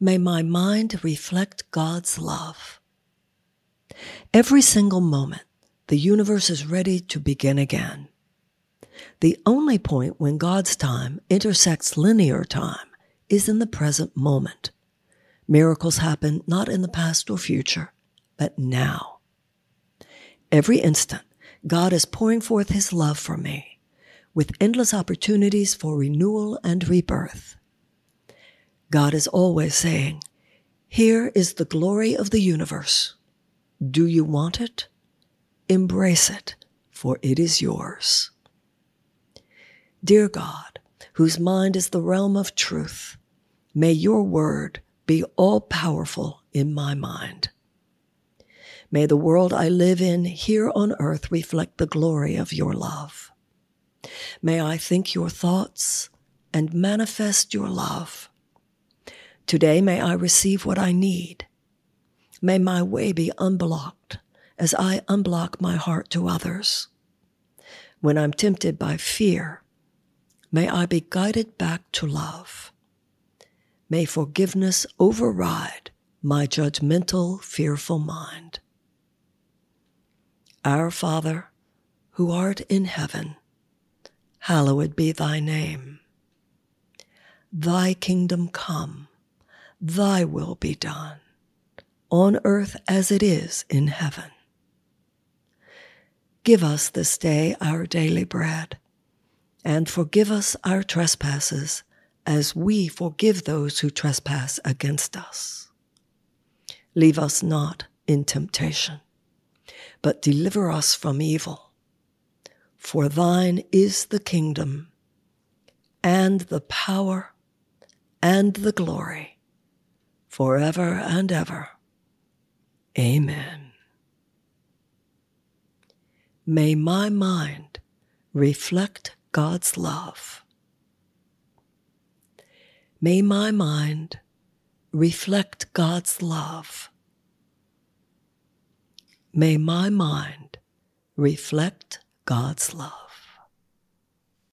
May my mind reflect God's love. Every single moment, the universe is ready to begin again. The only point when God's time intersects linear time is in the present moment. Miracles happen not in the past or future, but now. Every instant, God is pouring forth his love for me with endless opportunities for renewal and rebirth. God is always saying, Here is the glory of the universe. Do you want it? Embrace it, for it is yours. Dear God, whose mind is the realm of truth, may your word be all powerful in my mind. May the world I live in here on earth reflect the glory of your love. May I think your thoughts and manifest your love. Today may I receive what I need. May my way be unblocked as I unblock my heart to others. When I'm tempted by fear, may I be guided back to love. May forgiveness override my judgmental, fearful mind. Our Father, who art in heaven, hallowed be thy name. Thy kingdom come, thy will be done, on earth as it is in heaven. Give us this day our daily bread, and forgive us our trespasses as we forgive those who trespass against us. Leave us not in temptation but deliver us from evil. For thine is the kingdom, and the power, and the glory, forever and ever. Amen. May my mind reflect God's love. May my mind reflect God's love. May my mind reflect God's love.